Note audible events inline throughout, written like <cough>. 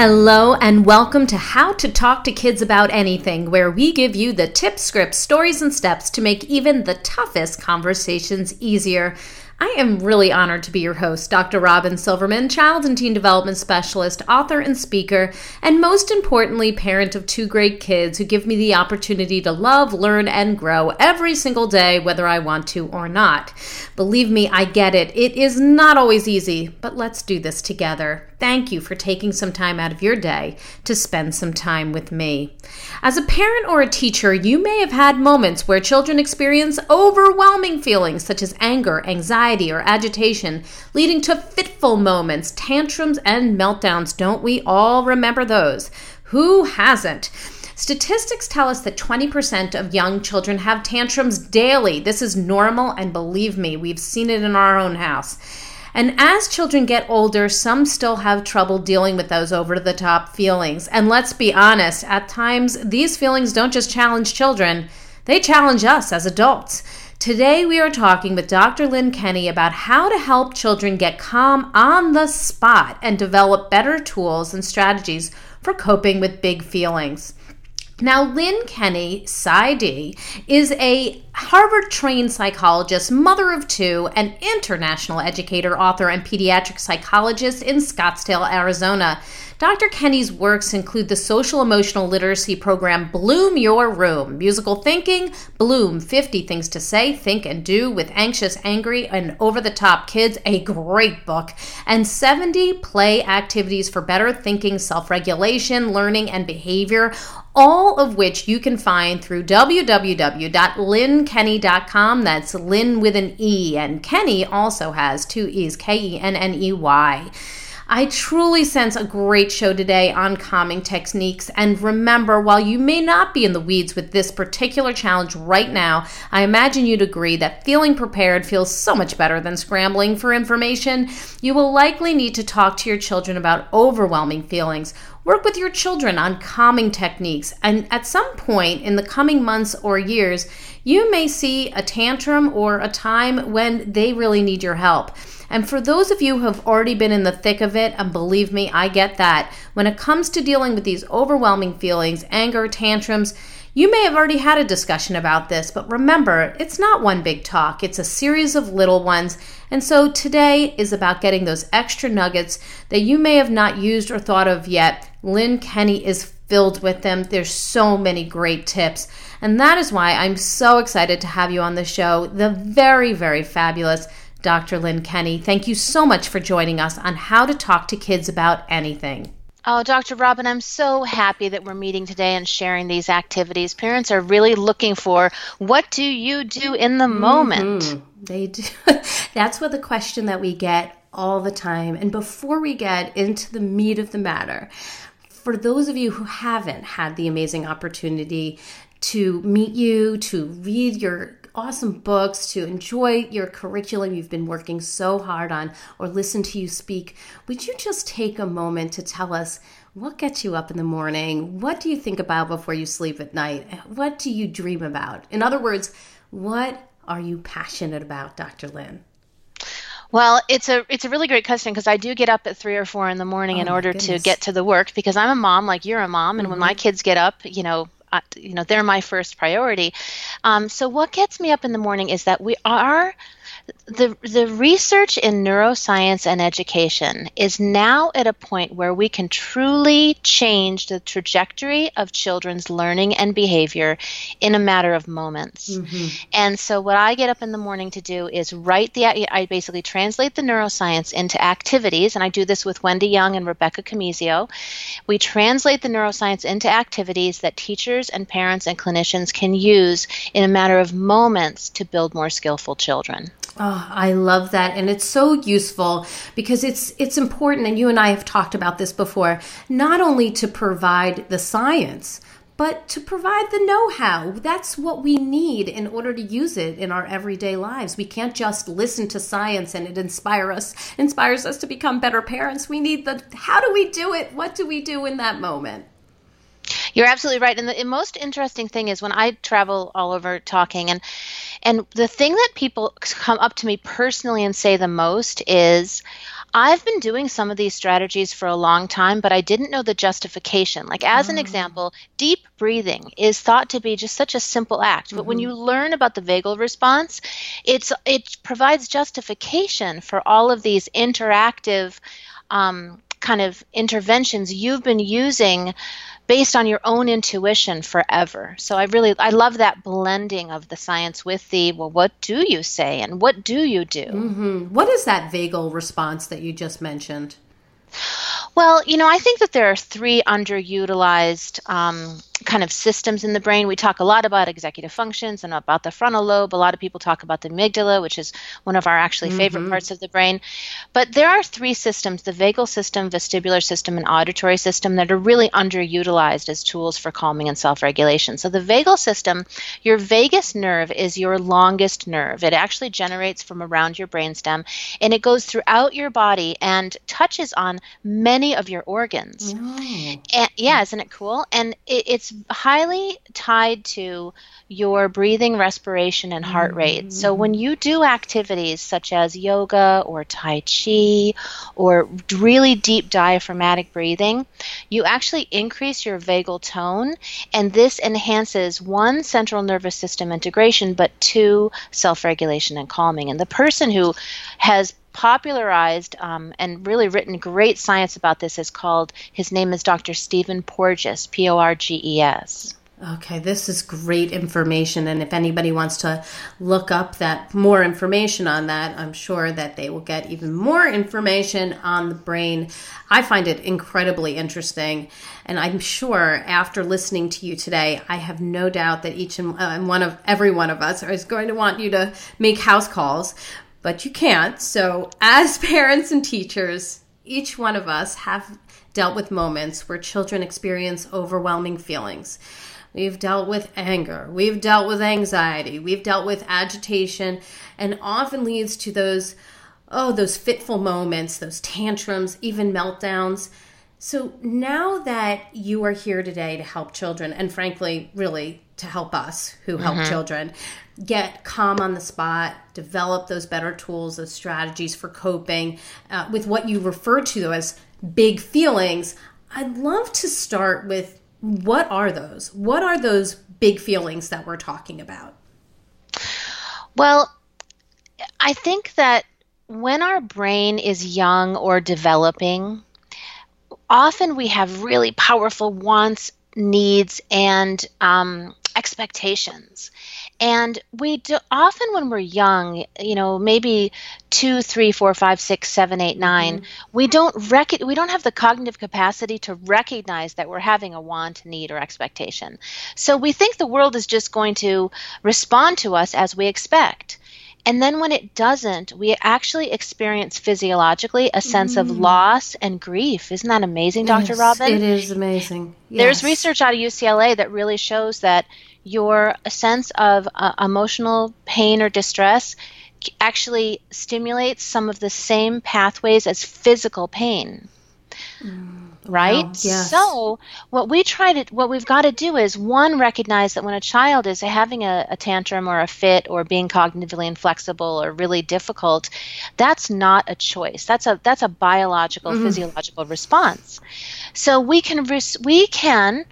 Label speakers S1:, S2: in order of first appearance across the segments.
S1: Hello, and welcome to How to Talk to Kids About Anything, where we give you the tips, scripts, stories, and steps to make even the toughest conversations easier. I am really honored to be your host, Dr. Robin Silverman, child and teen development specialist, author, and speaker, and most importantly, parent of two great kids who give me the opportunity to love, learn, and grow every single day, whether I want to or not. Believe me, I get it. It is not always easy, but let's do this together. Thank you for taking some time out of your day to spend some time with me. As a parent or a teacher, you may have had moments where children experience overwhelming feelings such as anger, anxiety, or agitation, leading to fitful moments, tantrums, and meltdowns. Don't we all remember those? Who hasn't? Statistics tell us that 20% of young children have tantrums daily. This is normal, and believe me, we've seen it in our own house. And as children get older, some still have trouble dealing with those over the top feelings. And let's be honest, at times, these feelings don't just challenge children, they challenge us as adults. Today, we are talking with Dr. Lynne Kenney about how to help children get calm on the spot and develop better tools and strategies for coping with big feelings. Now, Lynne Kenney, PsyD, is a Harvard trained psychologist, mother of two, an international educator, author, and pediatric psychologist in Scottsdale, Arizona. Dr. Kenney's works include the social emotional literacy program Bloom Your Room, musical thinking, Bloom 50 Things to Say, Think, and Do with Anxious, Angry, and Over the Top Kids, a great book, and 70 play activities for better thinking, self regulation, learning, and behavior all of which you can find through www.lynnekenney.com. That's Lynn with an E, and Kenny also has two E's, K E N N E Y. I truly sense a great show today on calming techniques. And remember, while you may not be in the weeds with this particular challenge right now, I imagine you'd agree that feeling prepared feels so much better than scrambling for information. You will likely need to talk to your children about overwhelming feelings. Work with your children on calming techniques, and at some point in the coming months or years, you may see a tantrum or a time when they really need your help. And for those of you who have already been in the thick of it, and believe me, I get that, when it comes to dealing with these overwhelming feelings, anger, tantrums, you may have already had a discussion about this, but remember, it's not one big talk, it's a series of little ones. And so today is about getting those extra nuggets that you may have not used or thought of yet. Lynne Kenney is filled with them. There's so many great tips. And that is why I'm so excited to have you on the show, the very, very fabulous Dr. Lynne Kenney. Thank you so much for joining us on how to talk to kids about anything.
S2: Oh, Dr. Robin, I'm so happy that we're meeting today and sharing these activities. Parents are really looking for what do you do in the moment? Mm-hmm.
S1: They do. <laughs> That's what the question that we get all the time. And before we get into the meat of the matter, for those of you who haven't had the amazing opportunity to meet you, to read your awesome books, to enjoy your curriculum you've been working so hard on, or listen to you speak, would you just take a moment to tell us what gets you up in the morning? What do you think about before you sleep at night? What do you dream about? In other words, what are you passionate about, Dr. Lynne?
S2: Well, it's a it's a really great question because I do get up at three or four in the morning oh in order to get to the work because I'm a mom like you're a mom, and mm-hmm. when my kids get up, you know, you know they're my first priority. Um, so what gets me up in the morning is that we are the the research in neuroscience and education is now at a point where we can truly change the trajectory of children's learning and behavior in a matter of moments. Mm-hmm. And so what I get up in the morning to do is write the I basically translate the neuroscience into activities and I do this with Wendy Young and Rebecca Comizio. We translate the neuroscience into activities that teachers and parents and clinicians can use in a matter of moments to build more skillful children.
S1: Oh, I love that and it's so useful because it's it's important and you and I have talked about this before not only to provide the science but to provide the know-how. That's what we need in order to use it in our everyday lives. We can't just listen to science and it inspire us inspires us to become better parents. We need the how do we do it? What do we do in that moment?
S2: You're absolutely right. And the most interesting thing is when I travel all over talking and and the thing that people come up to me personally and say the most is I've been doing some of these strategies for a long time, but I didn't know the justification. Like, as an ah. example, deep breathing is thought to be just such a simple act, but mm-hmm. when you learn about the vagal response, it's it provides justification for all of these interactive um, kind of interventions you've been using based on your own intuition forever. So I really I love that blending of the science with the well what do you say and what do you do?
S1: Mm-hmm. What is that vagal response that you just mentioned?
S2: Well, you know, I think that there are three underutilized um, kind of systems in the brain. We talk a lot about executive functions and about the frontal lobe. A lot of people talk about the amygdala, which is one of our actually favorite mm-hmm. parts of the brain. But there are three systems the vagal system, vestibular system, and auditory system that are really underutilized as tools for calming and self regulation. So, the vagal system, your vagus nerve is your longest nerve. It actually generates from around your brainstem and it goes throughout your body and touches on many of your organs. Oh. And, yeah, isn't it cool? And it, it's it's highly tied to your breathing, respiration, and heart rate. Mm-hmm. So when you do activities such as yoga or Tai Chi or really deep diaphragmatic breathing, you actually increase your vagal tone, and this enhances one central nervous system integration, but two self regulation and calming. And the person who has popularized um, and really written great science about this is called, his name is Dr. Stephen Porges, P O R G E S.
S1: Okay, this is great information. And if anybody wants to look up that more information on that, I'm sure that they will get even more information on the brain. I find it incredibly interesting. And I'm sure after listening to you today, I have no doubt that each and uh, one of every one of us is going to want you to make house calls but you can't. So, as <laughs> parents and teachers, each one of us have dealt with moments where children experience overwhelming feelings. We've dealt with anger, we've dealt with anxiety, we've dealt with agitation, and often leads to those oh, those fitful moments, those tantrums, even meltdowns. So now that you are here today to help children, and frankly, really to help us who help mm-hmm. children, get calm on the spot, develop those better tools, those strategies for coping uh, with what you refer to as big feelings. I'd love to start with what are those? What are those big feelings that we're talking about?
S2: Well, I think that when our brain is young or developing, often we have really powerful wants, needs, and um, expectations. And we do, often, when we're young, you know, maybe two, three, four, five, six, seven, eight, nine, mm-hmm. we don't rec- we don't have the cognitive capacity to recognize that we're having a want, need, or expectation. So we think the world is just going to respond to us as we expect. And then when it doesn't, we actually experience physiologically a sense mm. of loss and grief. Isn't that amazing, Dr.
S1: Yes,
S2: Robin?
S1: It is amazing.
S2: Yes. There's research out of UCLA that really shows that your sense of uh, emotional pain or distress actually stimulates some of the same pathways as physical pain. Mm right? Oh, yes. So what we try to what we've got to do is one recognize that when a child is having a, a, tantrum or a fit or being cognitively inflexible or really difficult, that's not a choice. That's a that's a biological mm-hmm. physiological response. So we can res- we can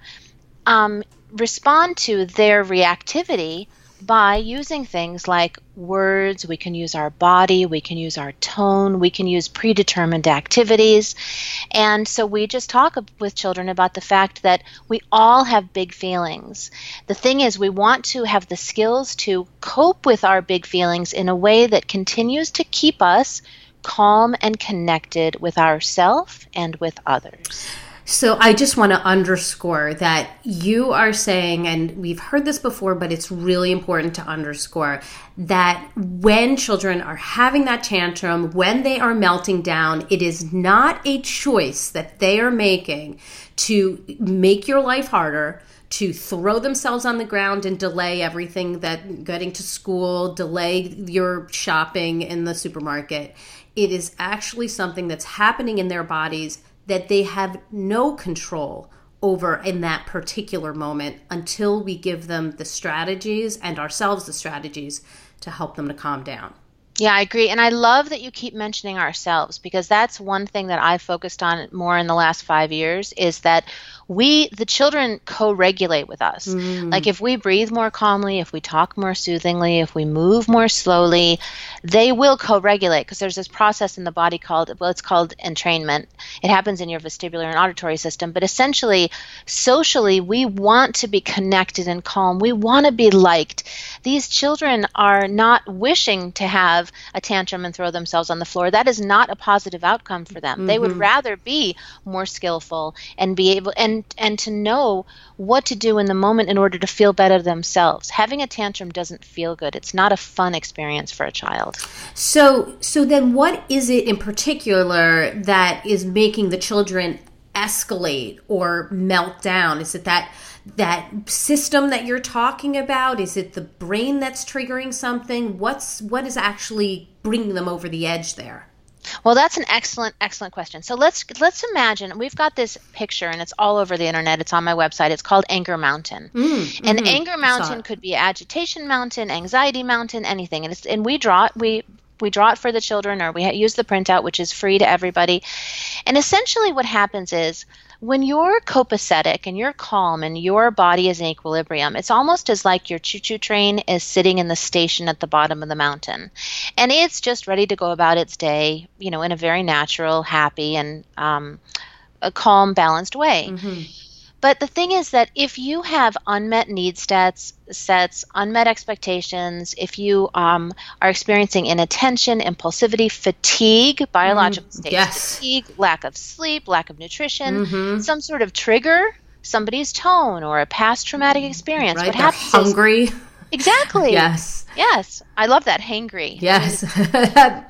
S2: um, respond to their reactivity by using things like words, we can use our body, we can use our tone, we can use predetermined activities. And so we just talk with children about the fact that we all have big feelings. The thing is, we want to have the skills to cope with our big feelings in a way that continues to keep us calm and connected with ourself and with others.
S1: So I just want to underscore that you are saying, and we've heard this before, but it's really important to underscore that when children are having that tantrum, when they are melting down, it is not a choice that they are making to make your life harder to throw themselves on the ground and delay everything that getting to school, delay your shopping in the supermarket. It is actually something that's happening in their bodies that they have no control over in that particular moment until we give them the strategies and ourselves the strategies to help them to calm down.
S2: Yeah, I agree. And I love that you keep mentioning ourselves because that's one thing that I've focused on more in the last five years is that we the children co-regulate with us mm. like if we breathe more calmly if we talk more soothingly if we move more slowly they will co-regulate because there's this process in the body called well it's called entrainment it happens in your vestibular and auditory system but essentially socially we want to be connected and calm we want to be liked these children are not wishing to have a tantrum and throw themselves on the floor that is not a positive outcome for them mm-hmm. they would mm-hmm. rather be more skillful and be able and and and to know what to do in the moment in order to feel better themselves. Having a tantrum doesn't feel good. It's not a fun experience for a child.
S1: So so then what is it in particular that is making the children escalate or melt down? Is it that that system that you're talking about? Is it the brain that's triggering something? What's what is actually bringing them over the edge there?
S2: Well, that's an excellent, excellent question. So let's let's imagine we've got this picture, and it's all over the internet. It's on my website. It's called Anger Mountain, mm, and mm-hmm. Anger Mountain could be Agitation Mountain, Anxiety Mountain, anything. And it's and we draw it. We we draw it for the children, or we use the printout, which is free to everybody. And essentially, what happens is when you're copacetic and you're calm and your body is in equilibrium, it's almost as like your choo choo train is sitting in the station at the bottom of the mountain. And it's just ready to go about its day, you know, in a very natural, happy, and um, a calm, balanced way. Mm-hmm. But the thing is that if you have unmet need sets, sets unmet expectations, if you um, are experiencing inattention, impulsivity, fatigue, biological mm, yes. fatigue, lack of sleep, lack of nutrition, mm-hmm. some sort of trigger, somebody's tone or a past traumatic experience,
S1: right, what happens hungry.
S2: Is, Exactly. <laughs>
S1: yes.
S2: Yes. I love that hangry.
S1: Yes.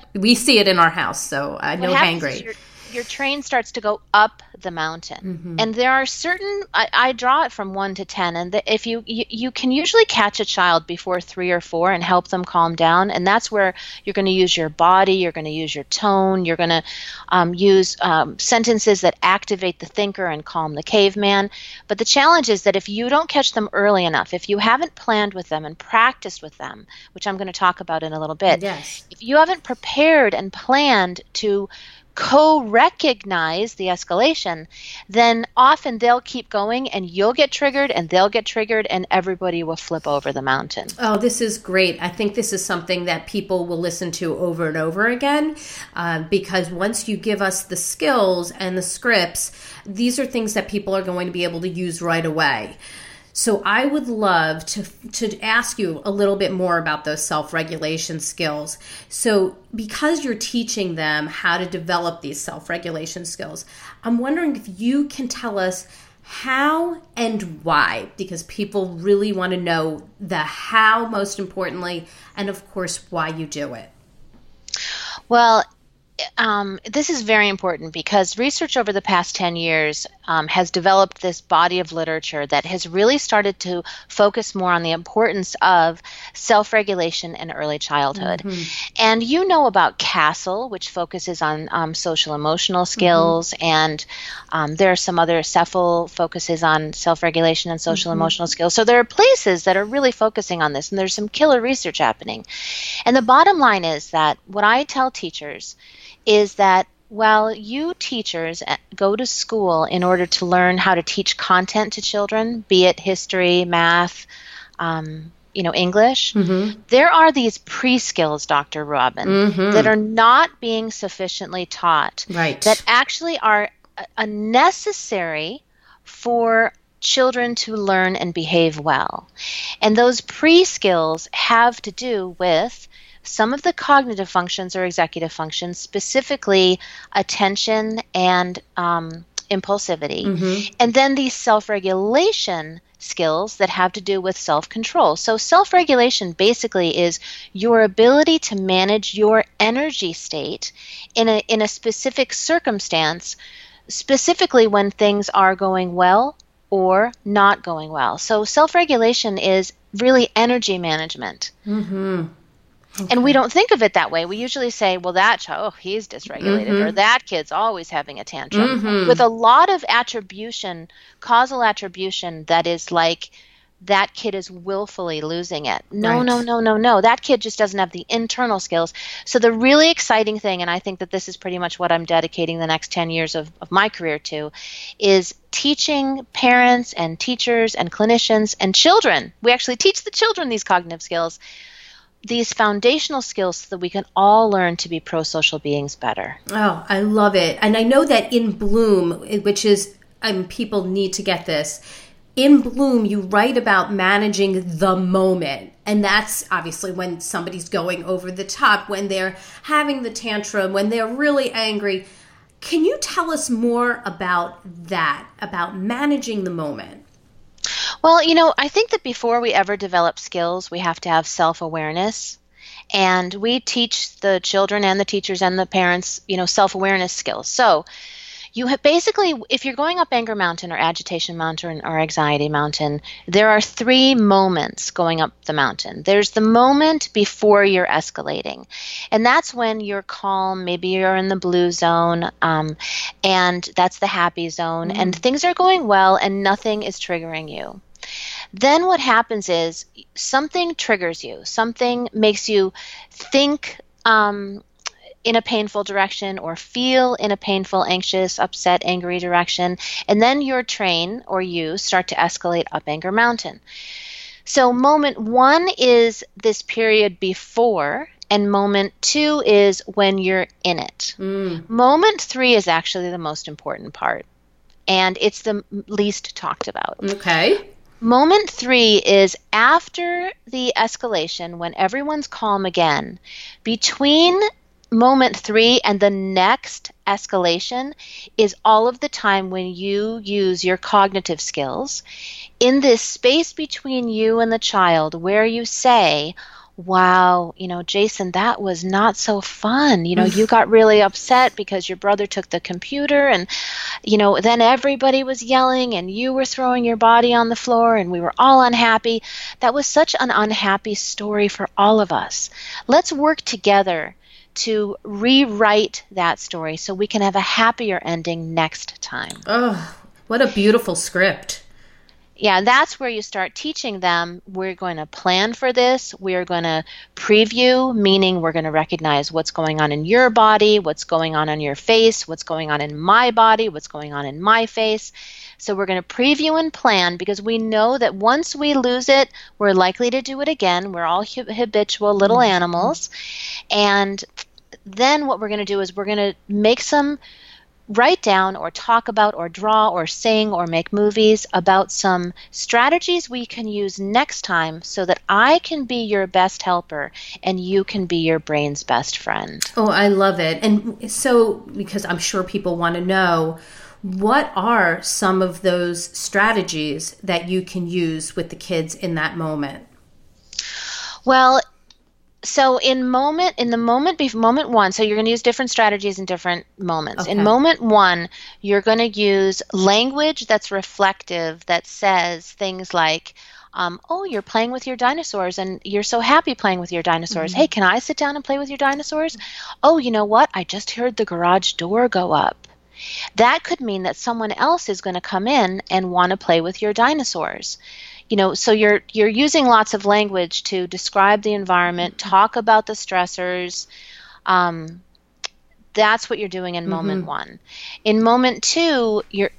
S1: <laughs> we see it in our house, so I know hangry
S2: your train starts to go up the mountain mm-hmm. and there are certain I, I, draw it from 1 to 10 and the, if you, you you can usually catch a child before 3 or 4 and help them calm down and that's where you're going to use your body you're going to use your tone you're going to um, use um, sentences that activate the thinker and calm the caveman but the challenge is that if you don't catch them early enough if you haven't planned with them and practiced with them which i'm going to talk about in a little bit
S1: yes.
S2: if you haven't prepared and planned to co recognize the escalation, then often they'll keep going and you'll get triggered and they'll get triggered and everybody will flip over the mountain.
S1: Oh, this is great. I think this is something that people will listen to over and over again uh, because once you give us the skills and the scripts, these are things that people are going to be able to use right away. So I would love to to ask you a little bit more about those self-regulation skills. So because you're teaching them how to develop these self-regulation skills, I'm wondering if you can tell us how and why because people really want to know the how most importantly and of course why you do it.
S2: Well, um, this is very important because research over the past 10 years um, has developed this body of literature that has really started to focus more on the importance of self regulation in early childhood. Mm-hmm. And you know about CASEL, which focuses on um, social emotional skills, mm-hmm. and um, there are some other CSEFEL focuses on self regulation and social mm-hmm. emotional skills. So there are places that are really focusing on this, and there's some killer research happening. And the bottom line is that what I tell teachers is that while you teachers go to school in order to learn how to teach content to children, be it history, math, um, you know, English, mm-hmm. there are these pre skills, Dr. Robin, mm-hmm. that are not being sufficiently taught.
S1: Right.
S2: That actually are a necessary for children to learn and behave well. And those pre skills have to do with some of the cognitive functions or executive functions, specifically attention and um, impulsivity, mm-hmm. and then these self regulation skills that have to do with self control. So, self regulation basically is your ability to manage your energy state in a, in a specific circumstance, specifically when things are going well or not going well. So, self regulation is really energy management. Mm-hmm. Okay. And we don't think of it that way. We usually say, well, that child, oh, he's dysregulated, mm-hmm. or that kid's always having a tantrum. Mm-hmm. With a lot of attribution, causal attribution that is like, that kid is willfully losing it. No, right. no, no, no, no. That kid just doesn't have the internal skills. So, the really exciting thing, and I think that this is pretty much what I'm dedicating the next 10 years of, of my career to, is teaching parents and teachers and clinicians and children. We actually teach the children these cognitive skills these foundational skills so that we can all learn to be pro social beings better.
S1: Oh, I love it. And I know that in Bloom, which is, um, people need to get this. In Bloom, you write about managing the moment. And that's obviously when somebody's going over the top, when they're having the tantrum, when they're really angry. Can you tell us more about that, about managing the moment?
S2: Well, you know, I think that before we ever develop skills, we have to have self awareness. And we teach the children and the teachers and the parents, you know, self awareness skills. So, you have basically if you're going up anger mountain or agitation mountain or anxiety mountain there are three moments going up the mountain there's the moment before you're escalating and that's when you're calm maybe you're in the blue zone um, and that's the happy zone mm. and things are going well and nothing is triggering you then what happens is something triggers you, something makes you think um, in a painful direction or feel in a painful, anxious, upset, angry direction, and then your train or you start to escalate up anger mountain. So, moment one is this period before, and moment two is when you're in it. Mm. Moment three is actually the most important part, and it's the least talked about.
S1: Okay.
S2: Moment three is after the escalation, when everyone's calm again, between moment three and the next escalation is all of the time when you use your cognitive skills. In this space between you and the child where you say, wow, you know, Jason, that was not so fun. You know, you <laughs> got really upset because your brother took the computer and, you know, then everybody was yelling and you were throwing your body on the floor and we were all unhappy. That was such an unhappy story for all of us. Let's work together to rewrite that story so we can have a happier ending next time.
S1: Oh, what a beautiful script
S2: yeah, that's where you start teaching them. We're going to plan for this. We're going to preview, meaning we're going to recognize what's going on in your body, what's going on on your face, what's going on in my body, what's going on in my face. So we're going to preview and plan because we know that once we lose it, we're likely to do it again. We're all habitual little mm-hmm. animals. And then what we're going to do is we're going to make some write down or talk about or draw or sing or make movies about some strategies we can use next time so that I can be your best helper and you can be your brain's best friend.
S1: Oh, I love it. And so, because I'm sure people want to know. What are some of those strategies that you can use with the kids in that moment?
S2: Well, so in moment in the moment before moment one so you're going to use different strategies in different moments. Okay. in moment one you're going to use language that's reflective that says things like um, oh you're playing with your dinosaurs and you're so happy playing with your dinosaurs. Mm-hmm. hey can i sit down and play with your dinosaurs? Oh you know what? I just heard the garage door go up. That could mean that someone else is going to come in and want to play with your dinosaurs you know so you're you're using lots of language to describe the environment talk about the stressors um, that's what you're doing in moment mm-hmm. one in moment two you're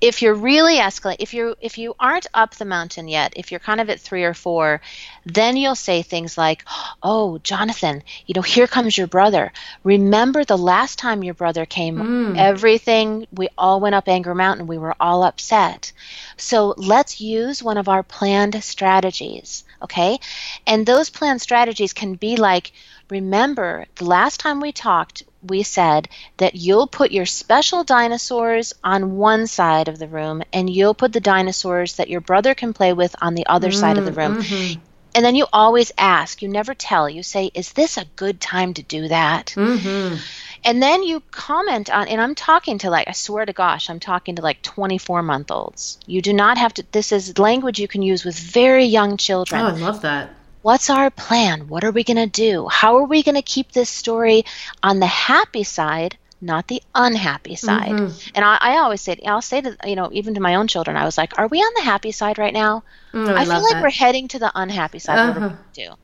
S2: if you're really escalating if you if you aren't up the mountain yet if you're kind of at three or four then you'll say things like oh jonathan you know here comes your brother remember the last time your brother came mm. everything we all went up anger mountain we were all upset so let's use one of our planned strategies okay and those planned strategies can be like remember the last time we talked we said that you'll put your special dinosaurs on one side of the room and you'll put the dinosaurs that your brother can play with on the other mm, side of the room. Mm-hmm. And then you always ask, you never tell. You say, Is this a good time to do that? Mm-hmm. And then you comment on, and I'm talking to like, I swear to gosh, I'm talking to like 24 month olds. You do not have to, this is language you can use with very young children.
S1: Oh, I love that.
S2: What's our plan? What are we going to do? How are we going to keep this story on the happy side? not the unhappy side. Mm-hmm. And I, I, always say, I'll say to, you know, even to my own children, I was like, are we on the happy side right now? Mm, I, I feel like that. we're heading to the unhappy side. Uh-huh. do.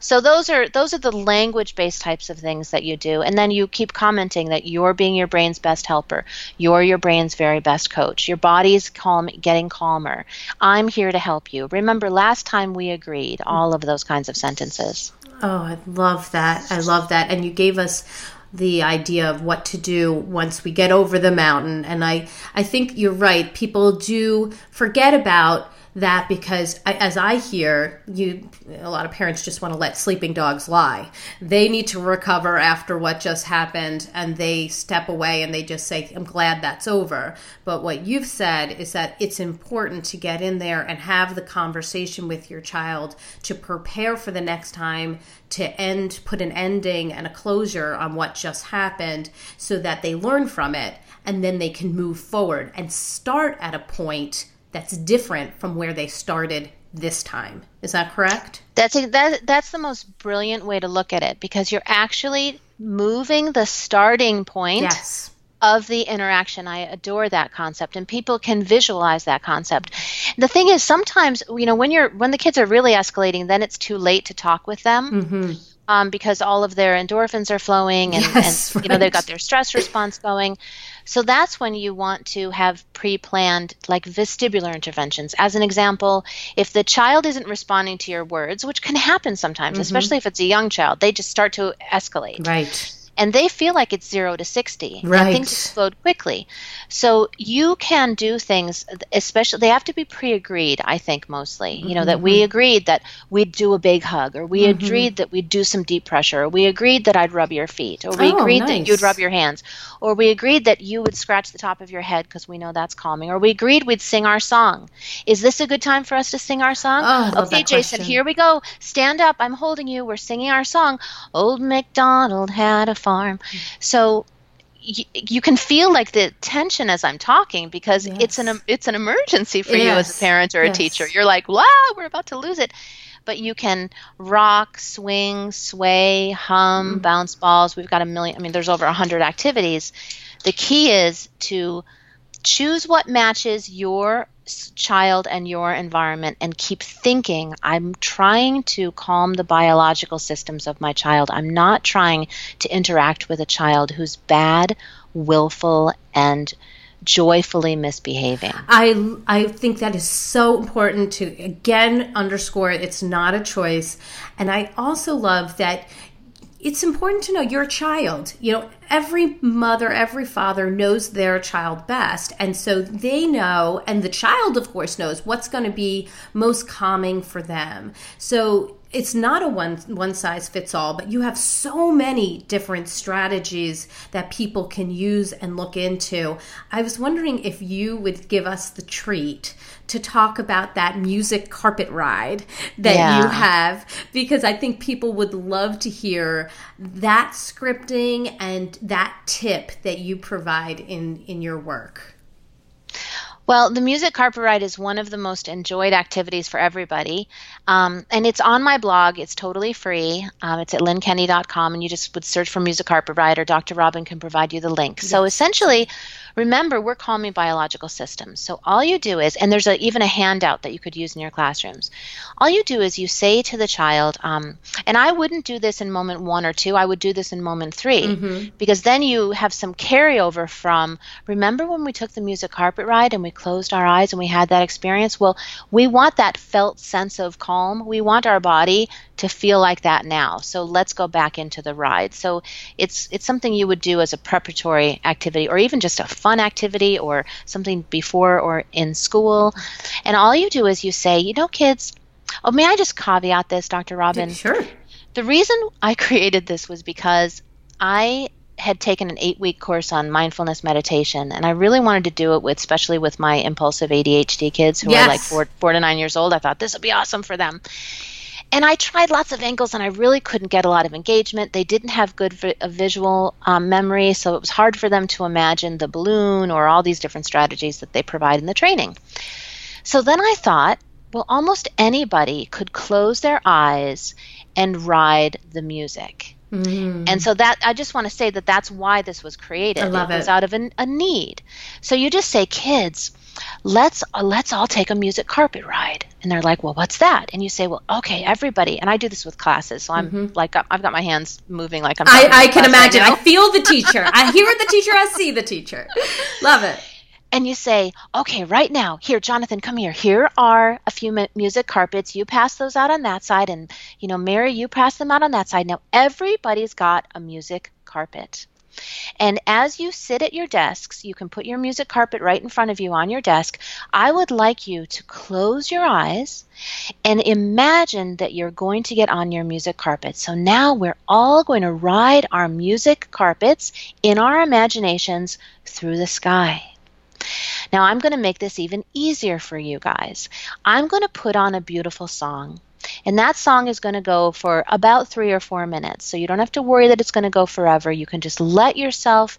S2: So those are those are the language based types of things that you do, and then you keep commenting that you're being your brain's best helper. You're your brain's very best coach. Your body's calm, getting calmer. I'm here to help you. Remember, last time we agreed. All of those kinds of sentences.
S1: Oh, I love that. I love that. And you gave us the idea of what to do once we get over the mountain and i i think you're right people do forget about that because as I hear you a lot of parents just want to let sleeping dogs lie. They need to recover after what just happened and they step away and they just say I'm glad that's over. But what you've said is that it's important to get in there and have the conversation with your child to prepare for the next time to end put an ending and a closure on what just happened so that they learn from it and then they can move forward and start at a point that's different from where they started this time. Is that correct?
S2: That's a, that that's the most brilliant way to look at it because you're actually moving the starting point
S1: yes.
S2: of the interaction. I adore that concept and people can visualize that concept. The thing is sometimes, you know, when you're when the kids are really escalating, then it's too late to talk with them. Mm-hmm. Um, because all of their endorphins are flowing and, yes, and right. you know they've got their stress response going. So that's when you want to have pre planned, like vestibular interventions. As an example, if the child isn't responding to your words, which can happen sometimes, mm-hmm. especially if it's a young child, they just start to escalate.
S1: Right
S2: and they feel like it's zero to 60 right. and things explode quickly. So you can do things especially they have to be pre-agreed i think mostly. You know that we mm-hmm. agreed that we'd do a big hug or we mm-hmm. agreed that we'd do some deep pressure or we agreed that i'd rub your feet or we oh, agreed nice. that you'd rub your hands or we agreed that you would scratch the top of your head because we know that's calming or we agreed we'd sing our song. Is this a good time for us to sing our song?
S1: Oh,
S2: okay jason here we go. Stand up. I'm holding you. We're singing our song. Old macdonald had a farm. So you, you can feel like the tension as I'm talking because yes. it's an it's an emergency for yes. you as a parent or a yes. teacher. You're like, wow, we're about to lose it. But you can rock, swing, sway, hum, mm bounce balls. We've got a million. I mean, there's over a hundred activities. The key is to choose what matches your child and your environment and keep thinking I'm trying to calm the biological systems of my child. I'm not trying to interact with a child who's bad, willful, and joyfully misbehaving.
S1: I I think that is so important to again underscore it's not a choice. And I also love that it's important to know your child. You know, every mother, every father knows their child best. And so they know, and the child, of course, knows what's going to be most calming for them. So it's not a one one size fits all, but you have so many different strategies that people can use and look into. I was wondering if you would give us the treat to talk about that music carpet ride that yeah. you have because I think people would love to hear that scripting and that tip that you provide in in your work.
S2: Well, the music carpet ride is one of the most enjoyed activities for everybody. Um, and it's on my blog. It's totally free. Um, it's at lynnekenney.com, and you just would search for music carpet ride, or Dr. Robin can provide you the link. Yes. So essentially, remember, we're calming biological systems. So all you do is, and there's a, even a handout that you could use in your classrooms. All you do is you say to the child, um, and I wouldn't do this in moment one or two, I would do this in moment 3 mm-hmm. because then you have some carryover from, remember when we took the music carpet ride and we closed our eyes and we had that experience? Well, we want that felt sense of calm. We want our body to feel like that now. So let's go back into the ride. So it's it's something you would do as a preparatory activity or even just a fun activity or something before or in school. And all you do is you say, you know, kids, oh, may I just caveat this, Dr. Robin?
S1: Sure.
S2: The reason I <laughs> created this was because I had taken an eight week course on mindfulness meditation, and I really wanted to do it with, especially with my impulsive ADHD kids who yes. are like four, four to nine years old. I thought this would be awesome for them. And I tried lots of angles and I really couldn't get a lot of engagement. They didn't have good vi- visual um, memory, so it was hard for them to imagine the balloon or all these different strategies that they provide in the training. So then I thought, well, almost anybody could close their eyes and ride the music. Mm. And so that I just want to say that that's why this was created.
S1: I love
S2: it,
S1: it.
S2: was out of an, a need. So you just say, kids, let's uh, let's all take a music carpet ride and they're like well what's that and you say well okay everybody and i do this with classes so i'm mm-hmm. like i've got my hands moving like i'm
S1: i, I can imagine right i feel the <laughs> teacher i hear the teacher i see the teacher love it
S2: and you say, okay, right now, here, Jonathan, come here. Here are a few music carpets. You pass those out on that side, and, you know, Mary, you pass them out on that side. Now, everybody's got a music carpet. And as you sit at your desks, you can put your music carpet right in front of you on your desk. I would like you to close your eyes and imagine that you're going to get on your music carpet. So now we're all going to ride our music carpets in our imaginations through the sky. Now I'm going to make this even easier for you guys. I'm going to put on a beautiful song. And that song is going to go for about three or four minutes. So you don't have to worry that it's going to go forever. You can just let yourself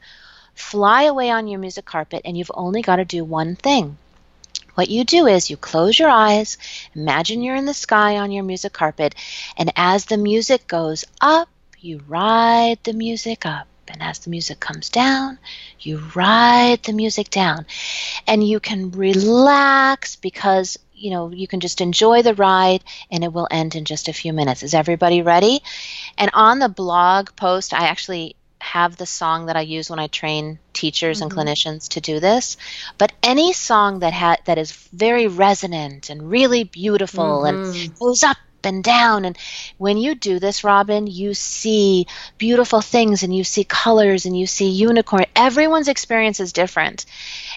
S2: fly away on your music carpet, and you've only got to do one thing. What you do is you close your eyes, imagine you're in the sky on your music carpet, and as the music goes up, you ride the music up. And as the music comes down, you ride the music down. And you can relax because you know, you can just enjoy the ride and it will end in just a few minutes. Is everybody ready? And on the blog post, I actually have the song that I use when I train teachers mm-hmm. and clinicians to do this. But any song that ha- that is very resonant and really beautiful mm-hmm. and goes up and down. And when you do this, Robin, you see beautiful things and you see colors and you see unicorn. Everyone's experience is different.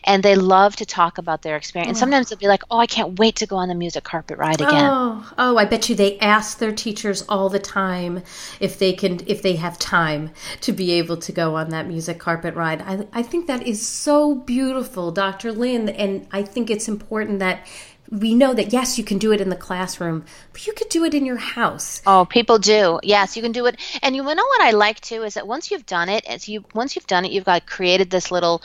S2: And they love to talk about their experience. And sometimes they'll be like, oh, I can't wait to go on the music carpet ride again.
S1: Oh, oh, I bet you they ask their teachers all the time if they can, if they have time to be able to go on that music carpet ride. I, I think that is so beautiful, Dr. Lynne. And I think it's important that we know that yes, you can do it in the classroom, but you could do it in your house.
S2: Oh, people do. Yes, you can do it. And you know what I like too is that once you've done it, as you once you've done it, you've got created this little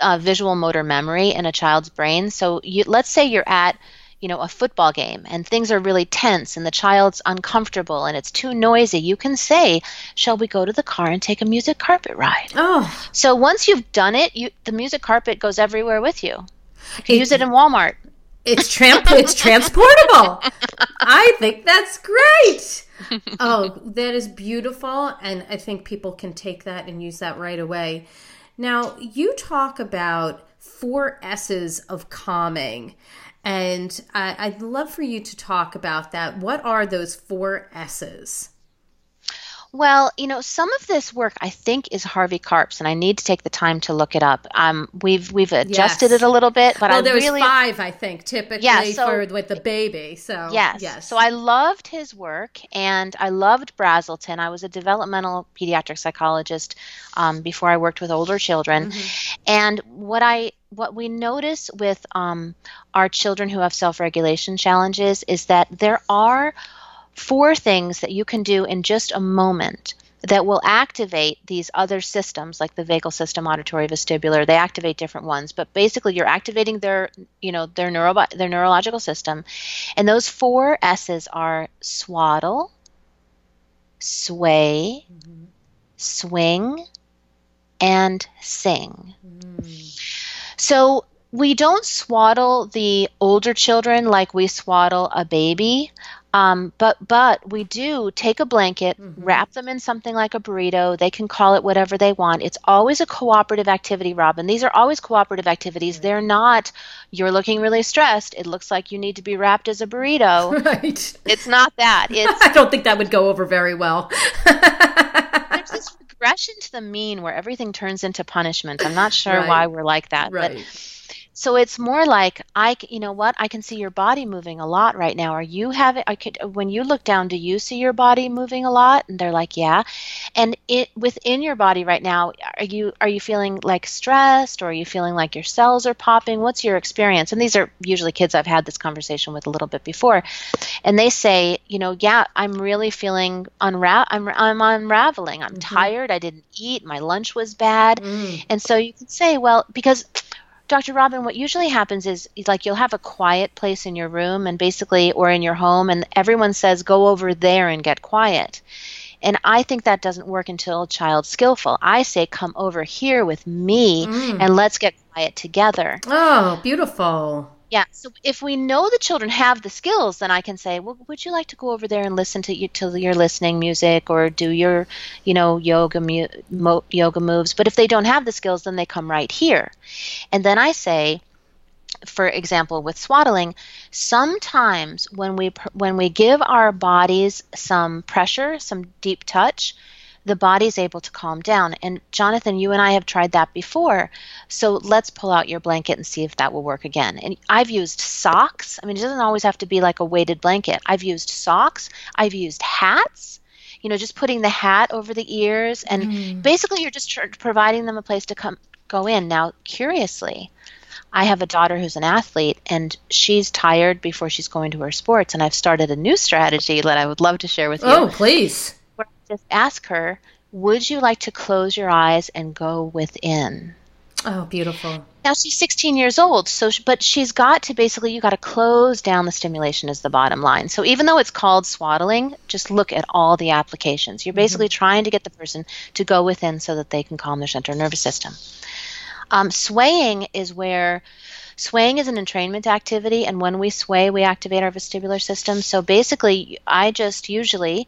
S2: uh, visual motor memory in a child's brain. So you, let's say you're at you know a football game and things are really tense and the child's uncomfortable and it's too noisy you can say shall we go to the car and take a music carpet ride
S1: oh
S2: so once you've done it you the music carpet goes everywhere with you you can it, use it in walmart
S1: it's tramp it's transportable. I think that's great. Oh, that is beautiful and I think people can take that and use that right away. Now, you talk about four S's of calming. And I, would love for you to talk about that. What are those four S's?
S2: Well, you know, some of this work I think is Harvey Karp's, and I need to take the time to look it up. Um, we've we've adjusted yes. it a little bit, but
S1: well,
S2: I
S1: there's
S2: really
S1: five, I think, typically yeah, so, for with the baby. So
S2: yes, yes. So I loved his work, and I loved Brazelton. I was a developmental pediatric psychologist um, before I worked with older children, mm-hmm. and what I what we notice with um, our children who have self-regulation challenges is that there are four things that you can do in just a moment that will activate these other systems like the vagal system auditory vestibular they activate different ones but basically you're activating their you know their neuro their neurological system and those four s's are swaddle sway mm-hmm. swing and sing mm. so we don't swaddle the older children like we swaddle a baby um, but but we do take a blanket, mm-hmm. wrap them in something like a burrito. They can call it whatever they want. It's always a cooperative activity, Robin. These are always cooperative activities. Right. They're not. You're looking really stressed. It looks like you need to be wrapped as a burrito. <laughs>
S1: Right.
S2: It's not that. <laughs> It's.
S1: I don't think that would go over very well. <laughs>
S2: there's this regression to the mean where everything turns into punishment. I'm not sure right. why we're like that,
S1: right.
S2: but So it's more like I, you know what? I can see your body moving a lot right now. Are you having? I could when you look down, do you see your body moving a lot? And they're like, yeah. And it within your body right now, are you are you feeling like stressed, or are you feeling like your cells are popping? What's your experience? And these are usually kids I've had this conversation with a little bit before, and they say, you know, yeah, I'm really feeling unra- I'm I'm unraveling. I'm mm-hmm. tired. I didn't eat. My lunch was bad, mm. and so you can say, well, because Dr. Robin, what usually happens is like you'll have a quiet place in your room and basically, or in your home, and everyone says, go over there and get quiet. And I think that doesn't work until a child's skillful. I say, come over here with me mm. and let's get quiet together.
S1: Oh, beautiful.
S2: Yeah. So if we know the children have the skills, then I can say, well, would you like to go over there and listen to you to your listening music or do your, you know, yoga mu- mo- yoga moves? But if they don't have the skills, then they come right here, and then I say, for example, with swaddling, sometimes when we when we give our bodies some pressure, some deep touch, the body's able to calm down. And Jonathan, you and I have tried that before. So let's pull out your blanket and see if that will work again. And I've used socks. I mean, it doesn't always have to be like a weighted blanket. I've used socks, I've used hats. You know, just putting the hat over the ears, and mm. basically, you're just tr- providing them a place to come go in. Now, curiously, I have a daughter who's an athlete and she's tired before she's going to her sports. And I've started a new strategy that I would love to share with you.
S1: Oh, please
S2: just ask her, Would you like to close your eyes and go within?
S1: Oh, beautiful.
S2: Now she's 16 years old, so but she's got to basically you got to close down the stimulation is the bottom line. So even though it's called swaddling, just look at all the applications. You're basically mm-hmm. trying to get the person to go within so that they can calm their central nervous system. Um, swaying is where swaying is an entrainment activity, and when we sway, we activate our vestibular system. So basically, I just usually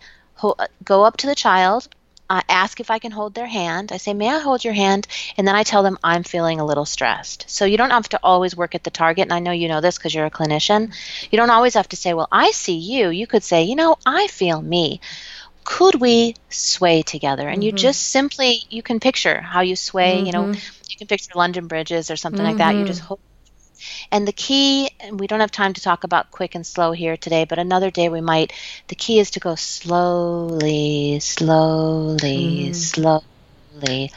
S2: go up to the child, uh, ask if I can hold their hand. I say, May I hold your hand? And then I tell them I'm feeling a little stressed. So you don't have to always work at the target. And I know you know this because you're a clinician. You don't always have to say, Well, I see you. You could say, You know, I feel me. Could we sway together? And mm-hmm. you just simply, you can picture how you sway. Mm-hmm. You know, mm-hmm. you can picture London bridges or something mm-hmm. like that. You just mm-hmm. hold and the key, and we don't have time to talk about quick and slow here today, but another day we might. The key is to go slowly, slowly, mm. slowly.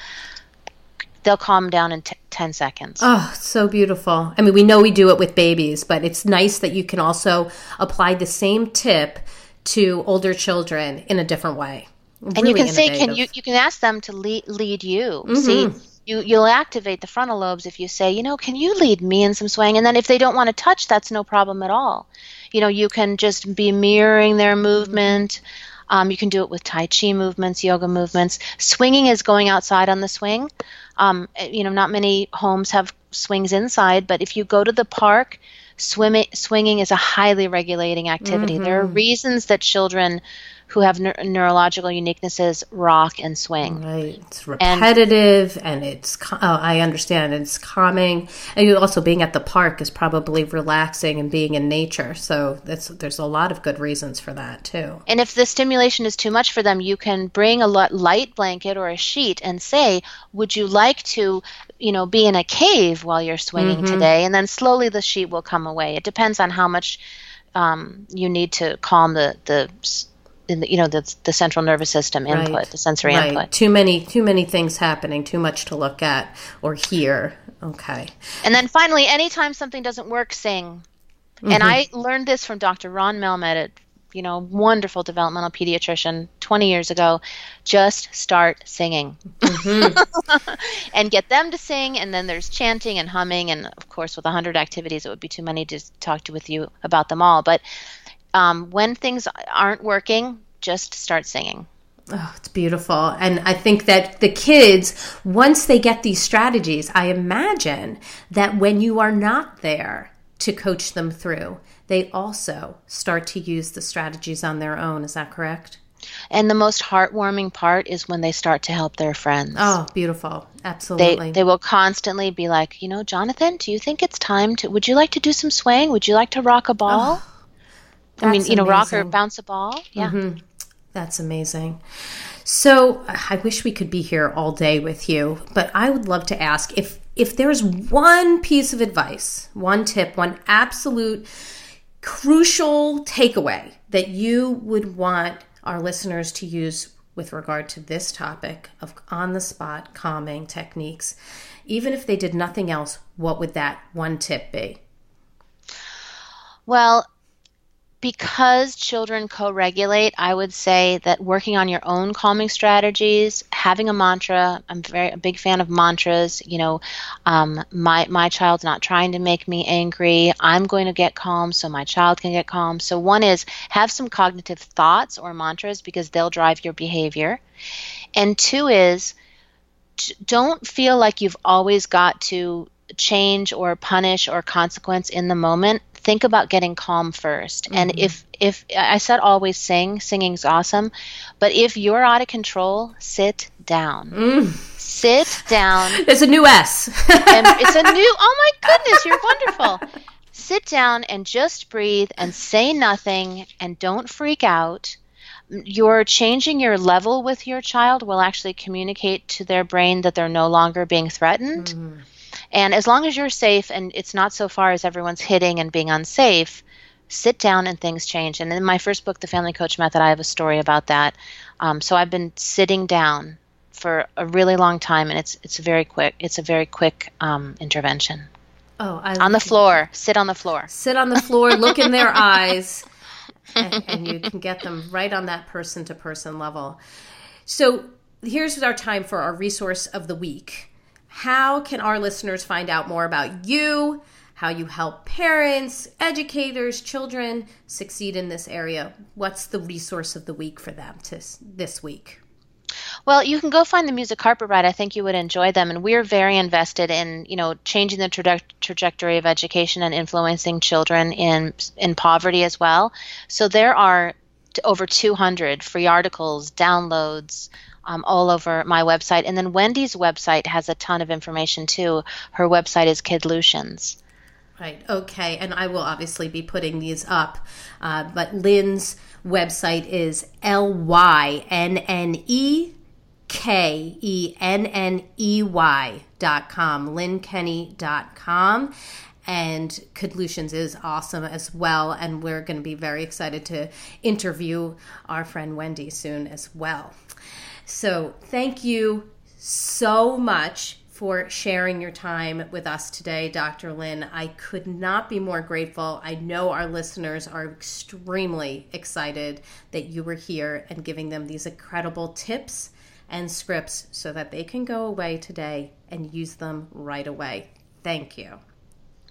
S2: They'll calm down in t- 10 seconds.
S1: Oh, so beautiful. I mean, we know we do it with babies, but it's nice that you can also apply the same tip to older children in a different way.
S2: Really and you can innovative. say, can you you can ask them to lead, lead you. Mm-hmm. See, you you'll activate the frontal lobes if you say, you know, can you lead me in some swaying? And then if they don't want to touch, that's no problem at all. You know, you can just be mirroring their movement. Um, you can do it with Tai Chi movements, yoga movements. Swinging is going outside on the swing. Um, you know, not many homes have swings inside, but if you go to the park, swimming, swinging is a highly regulating activity. Mm-hmm. There are mm-hmm. reasons that children who have ne- neurological uniquenesses rock and swing.
S1: Right. It's repetitive and, and it's, oh, I understand, it's calming. And you also being at the park is probably relaxing and being in nature. So that's, there's a lot of good reasons for that too.
S2: And if the stimulation is too much for them, you can bring a light blanket or a sheet and say, would you like to you know be in a cave while you're swinging mm-hmm. today and then slowly the sheet will come away it depends on how much um, you need to calm the the the, you know the, the central nervous system input right. the sensory right. input
S1: too many too many things happening too much to look at or hear okay
S2: and then finally anytime something doesn't work sing mm-hmm. and i learned this from dr Raun Melmed at you know wonderful developmental pediatrician 20 years ago just start singing mm-hmm. <laughs> and get them to sing and then there's chanting and humming and of course with 100 activities it would be too many to talk to with you about them all but um, when things aren't working, just start singing.
S1: Oh, it's beautiful. And I think that the kids, once they get these strategies, I imagine that when you are not there to coach them through, they also start to use the strategies on their own. Is that correct?
S2: And the most heartwarming part is when they start to help their friends.
S1: Oh, beautiful. Absolutely.
S2: They, they will constantly be like, you know, Jonathan, do you think it's time to, would you like to do some swaying? Would you like to rock a ball? Oh I mean, you know, amazing. rock or bounce a ball. Yeah. Mm-hmm.
S1: That's amazing. So I wish we could be here all day with you, but I would love to ask if if there's one piece of advice, one tip, one absolute crucial takeaway that you would want our listeners to use with regard to this topic of on the spot calming techniques, even if they did nothing else, what would that one tip be?
S2: Well, because children co-regulate, I would say that working on your own calming strategies, having a mantra. I'm very a big fan of mantras. You know, um, my my child's not trying to make me angry. I'm going to get calm, so my child can get calm. So one is have some cognitive thoughts or mantras because they'll drive your behavior, and two is don't feel like you've always got to change or punish or consequence in the moment think about getting calm 1st mm-hmm. and if if i said always sing singing's awesome but if you're out of control sit down. Mm. sit down. <laughs>
S1: It's a new s.
S2: And <laughs> it's a new oh my goodness you're wonderful. Sit down and just breathe and say nothing and don't freak out. You're changing your level with your child will actually communicate to their brain that they're no longer being threatened. Mm-hmm and as long as you're safe and it's not so far as everyone's hitting and being unsafe, sit down and things change. And in my first book, The Family Coach Method, I have a story about that. Um, so I've been sitting down for a really long time, and it's it's a very quick it's a very quick um, intervention.
S1: Oh, I
S2: on the floor, sit on the floor,
S1: sit on the floor, look in their <laughs> eyes, and, and you can get them right on that person to person level. So here's our time for our resource of the week. How can our listeners find out more about you, how you help parents, educators, children succeed in this area? What's the resource of the week for them to, this week?
S2: Well, you can go find the music carpet ride. I think you would enjoy them, and we're very invested in you know changing the tra- trajectory of education and influencing children in in poverty as well. So there are over 200 free articles, downloads, um, all over my website. And then Wendy's website has a ton of information too. Her website is Kidlutions.
S1: Right. Okay. And I will obviously be putting these up. Uh, but Lynne's website is L Y N N E K E N N E Y dot com, lynnekenney dot com. And Kidlutions is awesome as well. And we're going to be very excited to interview our friend Wendy soon as well. So, thank you so much for sharing your time with us today, Dr. Lynne. I could not be more grateful. I know our listeners are extremely excited that you were here and giving them these incredible tips and scripts so that they can go away today and use them right away. Thank you.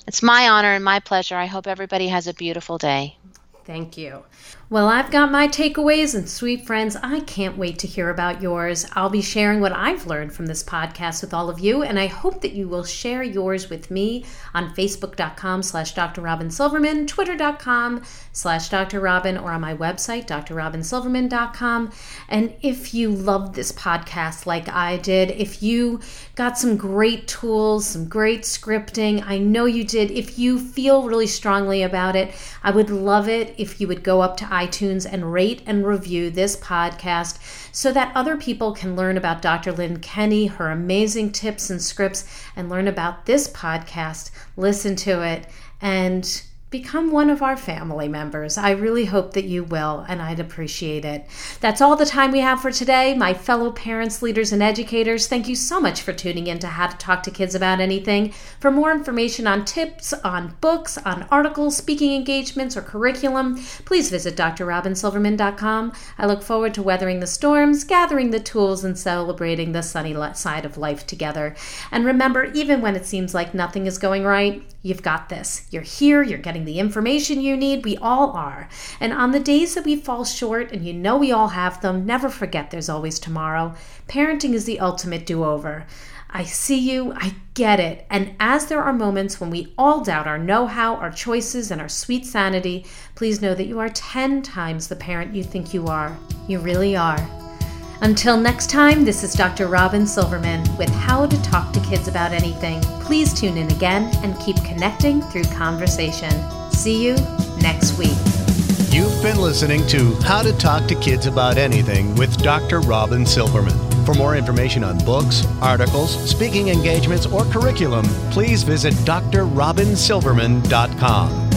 S2: It's my honor and my pleasure. I hope everybody has a beautiful day.
S1: Thank you. Well, I've got my takeaways, and sweet friends, I can't wait to hear about yours. I'll be sharing what I've learned from this podcast with all of you, and I hope that you will share yours with me on Facebook.com slash Dr. Robin Silverman, Twitter.com slash Dr. Robin, or on my website, drrobinsilverman.com. And if you loved this podcast like I did, if you got some great tools, some great scripting, I know you did. If you feel really strongly about it, I would love it if you would go up to iTunes and rate and review this podcast so that other people can learn about Dr. Lynne Kenney, her amazing tips and scripts, and learn about this podcast, listen to it, and become one of our family members. I really hope that you will, and I'd appreciate it. That's all the time we have for today. My fellow parents, leaders, and educators, thank you so much for tuning in to How to Talk to Kids About Anything. For more information on tips, on books, on articles, speaking engagements, or curriculum, please visit drrobinsilverman.com. I look forward to weathering the storms, gathering the tools, and celebrating the sunny side of life together. And remember, even when it seems like nothing is going right, you've got this. You're here, you're the information you need. We all are. And on the days that we fall short, and you know we all have them, never forget there's always tomorrow. Parenting is the ultimate do over. I see you, I get it. And as there are moments when we all doubt our know how, our choices, and our sweet sanity, please know that you are 10 times the parent you think you are. You really are. Until next time, this is Dr. Robin Silverman with How to Talk to Kids About Anything. Please tune in again and keep connecting through conversation. See you next week.
S3: You've been listening to How to Talk to Kids About Anything with Dr. Robin Silverman. For more information on books, articles, speaking engagements, or curriculum, please visit drrobinsilverman.com.